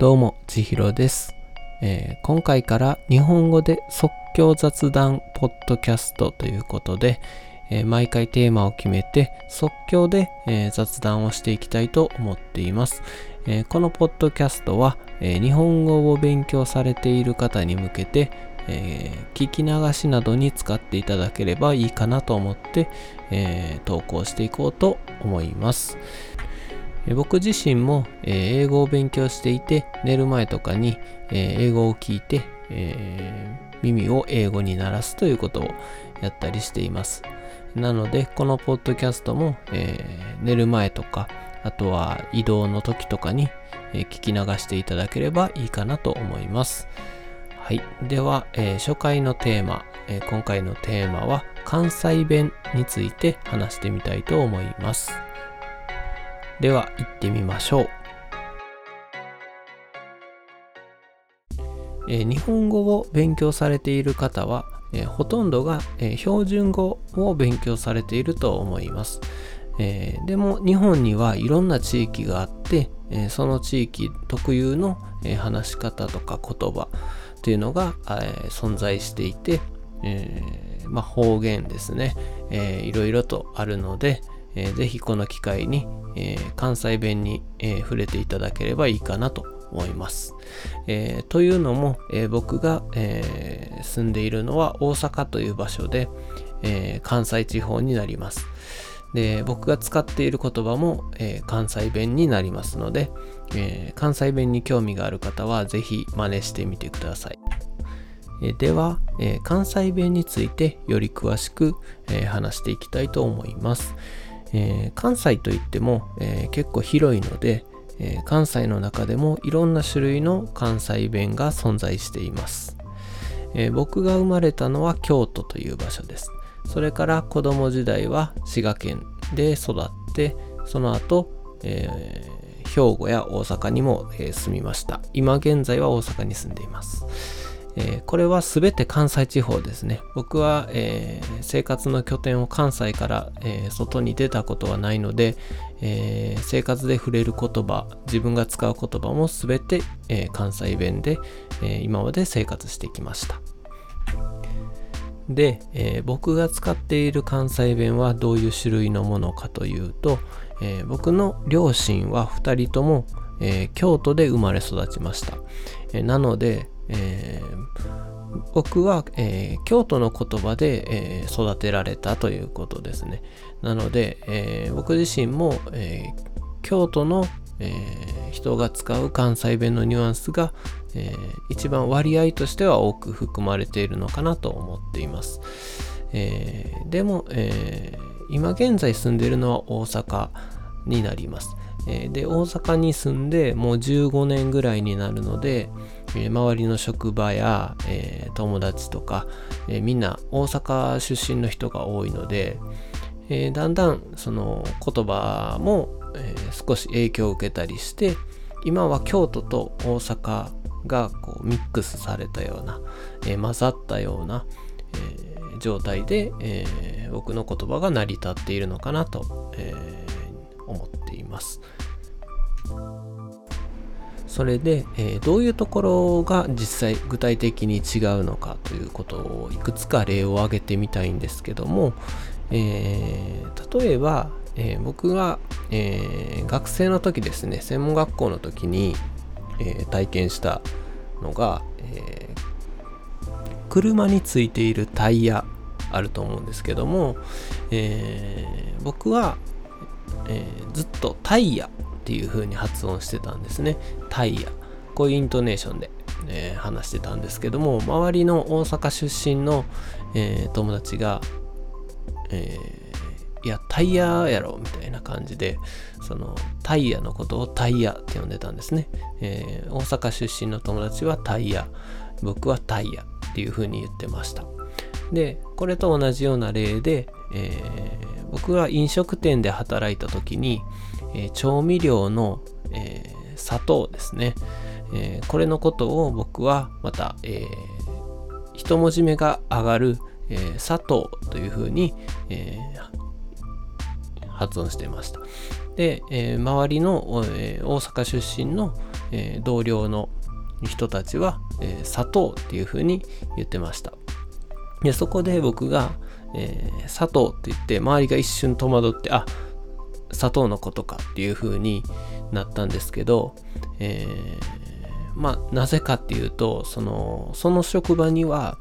どうも、ちひろです、えー今回から日本語で即興雑談ポッドキャストということで、えー毎回テーマを決めて即興で、えー雑談をしていきたいと思っています。えーこのポッドキャストは、えー日本語を勉強されている方に向けて、えー聞き流しなどに使っていただければいいかなと思って、えー投稿していこうと思います。僕自身も、え英語を勉強していて寝る前とかに、え英語を聞いて、えー耳を英語に鳴らすということをやったりしていますなのでこのポッドキャストも、え寝る前とかあとは移動の時とかに、え聞き流していただければいいかなと思いますはい。では、えー初回のテーマ、えー今回のテーマは関西弁について話してみたいと思います。では、行ってみましょう。えー日本語を勉強されている方は、えーほとんどが、えー標準語を勉強されていると思います。えーでも日本にはいろんな地域があって、えーその地域特有の、えー話し方とか言葉っていうのが、えー存在していて、えーまあ、方言ですね、えーいろいろとあるので、えーぜひこの機会に、えー関西弁に、えー触れていただければいいかなと思います。えーというのも、えー僕が、えー住んでいるのは大阪という場所で、えー関西地方になります。で僕が使っている言葉も、えー関西弁になりますので、えー関西弁に興味がある方はぜひ真似してみてください。えーでは、えー関西弁についてより詳しく、えー話していきたいと思います。えー関西といっても、えー結構広いので、えー関西の中でもいろんな種類の関西弁が存在しています。え僕が生まれたのは京都という場所です。それから子供時代は滋賀県で育って、その後、え兵庫や大阪にも、え住みました。今現在は大阪に住んでいます。えーこれは全て関西地方ですね。僕は、えー生活の拠点を関西から、えー外に出たことはないので、え生活で触れる言葉、自分が使う言葉も全て、え関西弁で、え今まで生活してきました。で、え僕が使っている関西弁はどういう種類のものかというと、え僕の両親は2人とも、え京都で生まれ育ちました。えなので、えー僕は、えー京都の言葉で、えー育てられたということですね。なので、え僕自身も、え京都の、え人が使う関西弁のニュアンスが、え一番割合としては多く含まれているのかなと思っています。えでも、え今現在住んでいるのは大阪になります。えで大阪に住んでもう15年ぐらいになるので、え周りの職場や、え友達とか、えみんな大阪出身の人が多いので、えだんだんその言葉も、え少し影響を受けたりして今は京都と大阪がこうミックスされたような、え混ざったような、え状態で、え僕の言葉が成り立っているのかなと、え思っています。それで、えどういうところが実際具体的に違うのかということをいくつか例を挙げてみたいんですけども、えー例えば、えー僕が、えー学生の時ですね専門学校の時に、え体験したのが、え車についているタイヤあると思うんですけども、え僕は、えずっとタイヤっていう風に発音してたんですね。タイヤ。こういうイントネーションで、えー話してたんですけども周りの大阪出身の、えー友達が、えーいやタイヤやろみたいな感じでそのタイヤのことをタイヤって呼んでたんですね、え大阪出身の友達はタイヤ。僕はタイヤっていう風に言ってました。でこれと同じような例で、え僕が飲食店で働いた時に、えー調味料の、えー砂糖ですね、えーこれのことを僕はまた、えー一文字目が上がる、え砂糖というふうに、え発音していました。で、え周りの、え大阪出身の、え、同僚の人たちは、え、砂糖っていう風に言ってましたでそこで僕が、え、砂糖って言って周りが一瞬戸惑ってあっ砂糖のことかっていう風になったんですけど、えー、まあなぜかっていうとそのその職場には、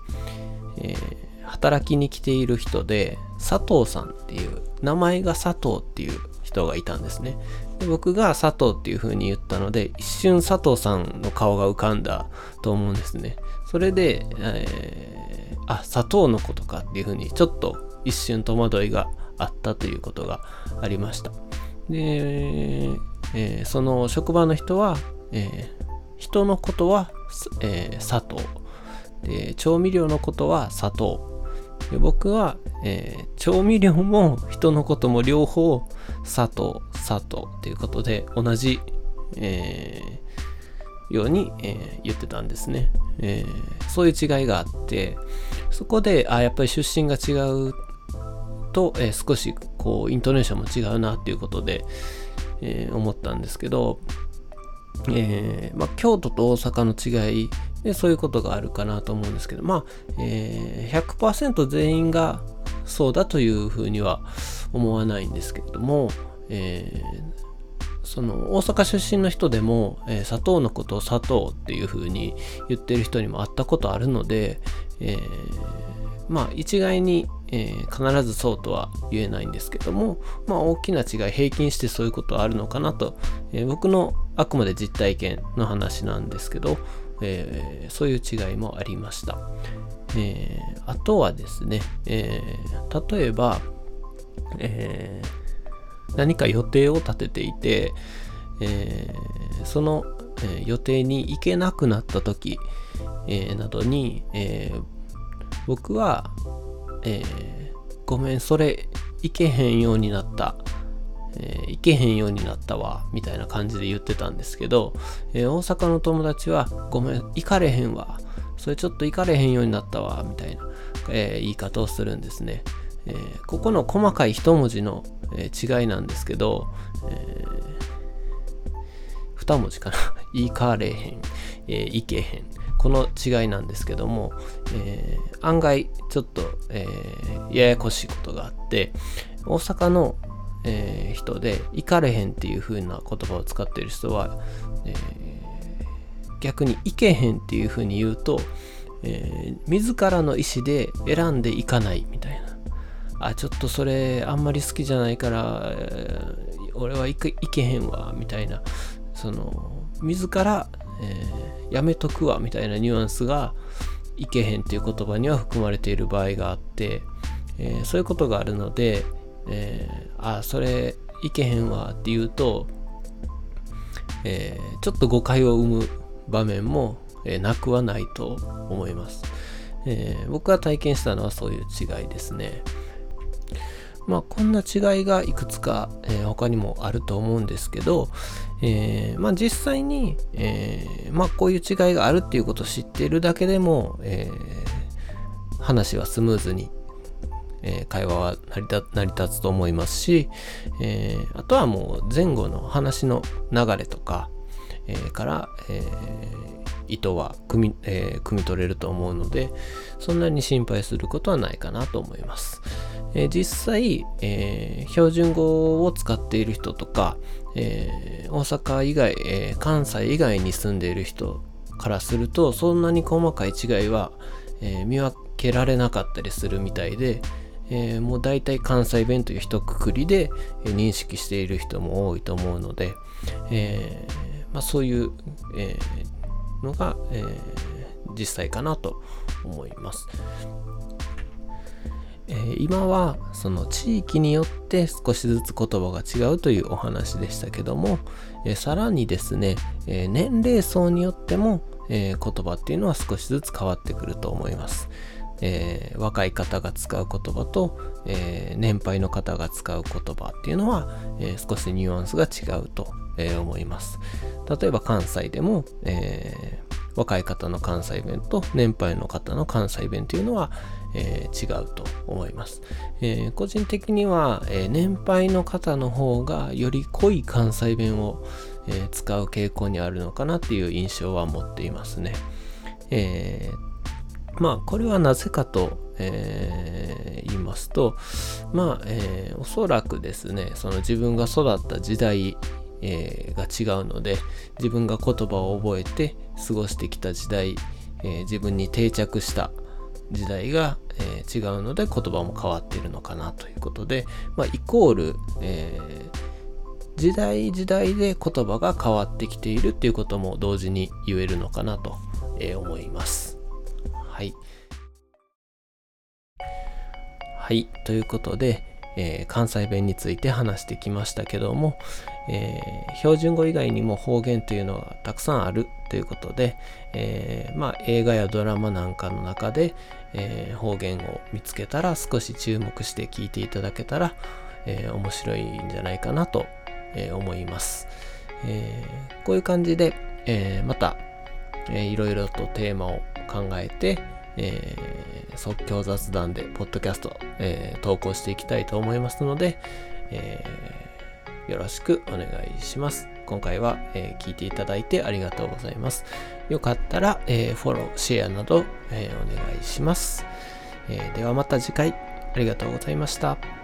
えー、働きに来ている人で佐藤さんっていう名前が佐藤っていう人がいたんですね。で僕が佐藤っていう風に言ったので一瞬佐藤さんの顔が浮かんだと思うんですね。それで、えー、あ佐藤のことかっていう風にちょっと一瞬戸惑いがあったということがありました。で、えー、その職場の人は、えー、人のことは、えー、砂糖。で調味料のことは砂糖。で僕は、えー、調味料も人のことも両方砂糖砂糖っていうことで同じ、えー、ように、えー、言ってたんですね、えー、そういう違いがあってそこであやっぱり出身が違うと、え少しこうイントネーションも違うなっていうことで、え思ったんですけど、えまあ、京都と大阪の違いでそういうことがあるかなと思うんですけどまあ、えー、100%全員がそうだというふうには思わないんですけれども、え、その大阪出身の人でも、え、砂糖のことを砂糖っていうふうに言ってる人にも会ったことあるので、え、まあ一概に、えー、必ずそうとは言えないんですけども、まあ大きな違い、平均してそういうことはあるのかなと、えー、僕のあくまで実体験の話なんですけど、えー、そういう違いもありました。え、あとはですね、え、例えば、え何か予定を立てていて、えその、え予定に行けなくなった時、えなどに、え僕は、えごめん、それ行けへんようになった。えー、行けへんようになったわ、みたいな感じで言ってたんですけど、えー、大阪の友達は、ごめん、行かれへんわ。それちょっと行かれへんようになったわ、みたいな、えー、言い方をするんですね。えここの細かい一文字の、え違いなんですけど、え二文字かな。行かれへん、え行けへん。この違いなんですけども、え案外ちょっと、えややこしいことがあって、大阪のえー、人で行かれへんっていう風な言葉を使ってる人は、え、逆に行けへんっていう風に言うと、え、自らの意思で選んでいかないみたいな。あちょっとそれあんまり好きじゃないから、えー、俺は行けへんわみたいな。その自ら、えー、やめとくわみたいなニュアンスがいけへんっていう言葉には含まれている場合があって、えー、そういうことがあるので、えー、あ、それいけへんわって言うと、えー、ちょっと誤解を生む場面も、え、なくはないと思います、え、僕が体験したのはそういう違いですね。まあこんな違いがいくつか、えー、他にもあると思うんですけど、えー、まあ実際に、えー、まあこういう違いがあるっていうことを知っているだけでも、えー、話はスムーズにえ、会話は成り成り立つと思いますし、え、あとはもう前後の話の流れとか、え、から、え意図は汲み,、え汲み取れると思うのでそんなに心配することはないかなと思います。実際、え標準語を使っている人とか、え大阪以外、え関西以外に住んでいる人からするとそんなに細かい違いは、え見分けられなかったりするみたいで、えー、もう大体関西弁という一括りで、認識している人も多いと思うので、えー、まあ、そういう、えのが、え実際かなと思います。え今はその地域によって少しずつ言葉が違うというお話でしたけども、えさらにですね、え年齢層によっても、え言葉っていうのは少しずつ変わってくると思います。え、若い方が使う言葉と、え、年配の方が使う言葉っていうのは、え、少しニュアンスが違うと、え思います。例えば関西でも、え若い方の関西弁と年配の方の関西弁というのは、え違うと思います。え個人的には、え年配の方の方がより濃い関西弁を、え、使う傾向にあるのかなっていう印象は持っていますね。え、まあこれはなぜかと、えー、言いますとまあ、えー、おそらくですねその自分が育った時代、えが違うので自分が言葉を覚えて過ごしてきた時代、え自分に定着した時代が、え違うので言葉も変わっているのかなということで、まあ、イコール、え時代時代で言葉が変わってきているっていうことも同時に言えるのかなと、え思います。はい。はい。ということで、えー、関西弁について話してきましたけども、えー、標準語以外にも方言というのはたくさんあるということで、えー、まあ、映画やドラマなんかの中で、え方言を見つけたら少し注目して聞いていただけたら、え面白いんじゃないかなと、え思います、えこういう感じで、えまた、えー、いろいろとテーマを考えて、えー、即興雑談で、ポッドキャスト、えー、投稿していきたいと思いますので、えー、よろしくお願いします。今回は、えー、聞いていただいてありがとうございます。よかったら、えー、フォロー、シェアなど、えー、お願いします、えー。ではまた次回、ありがとうございました。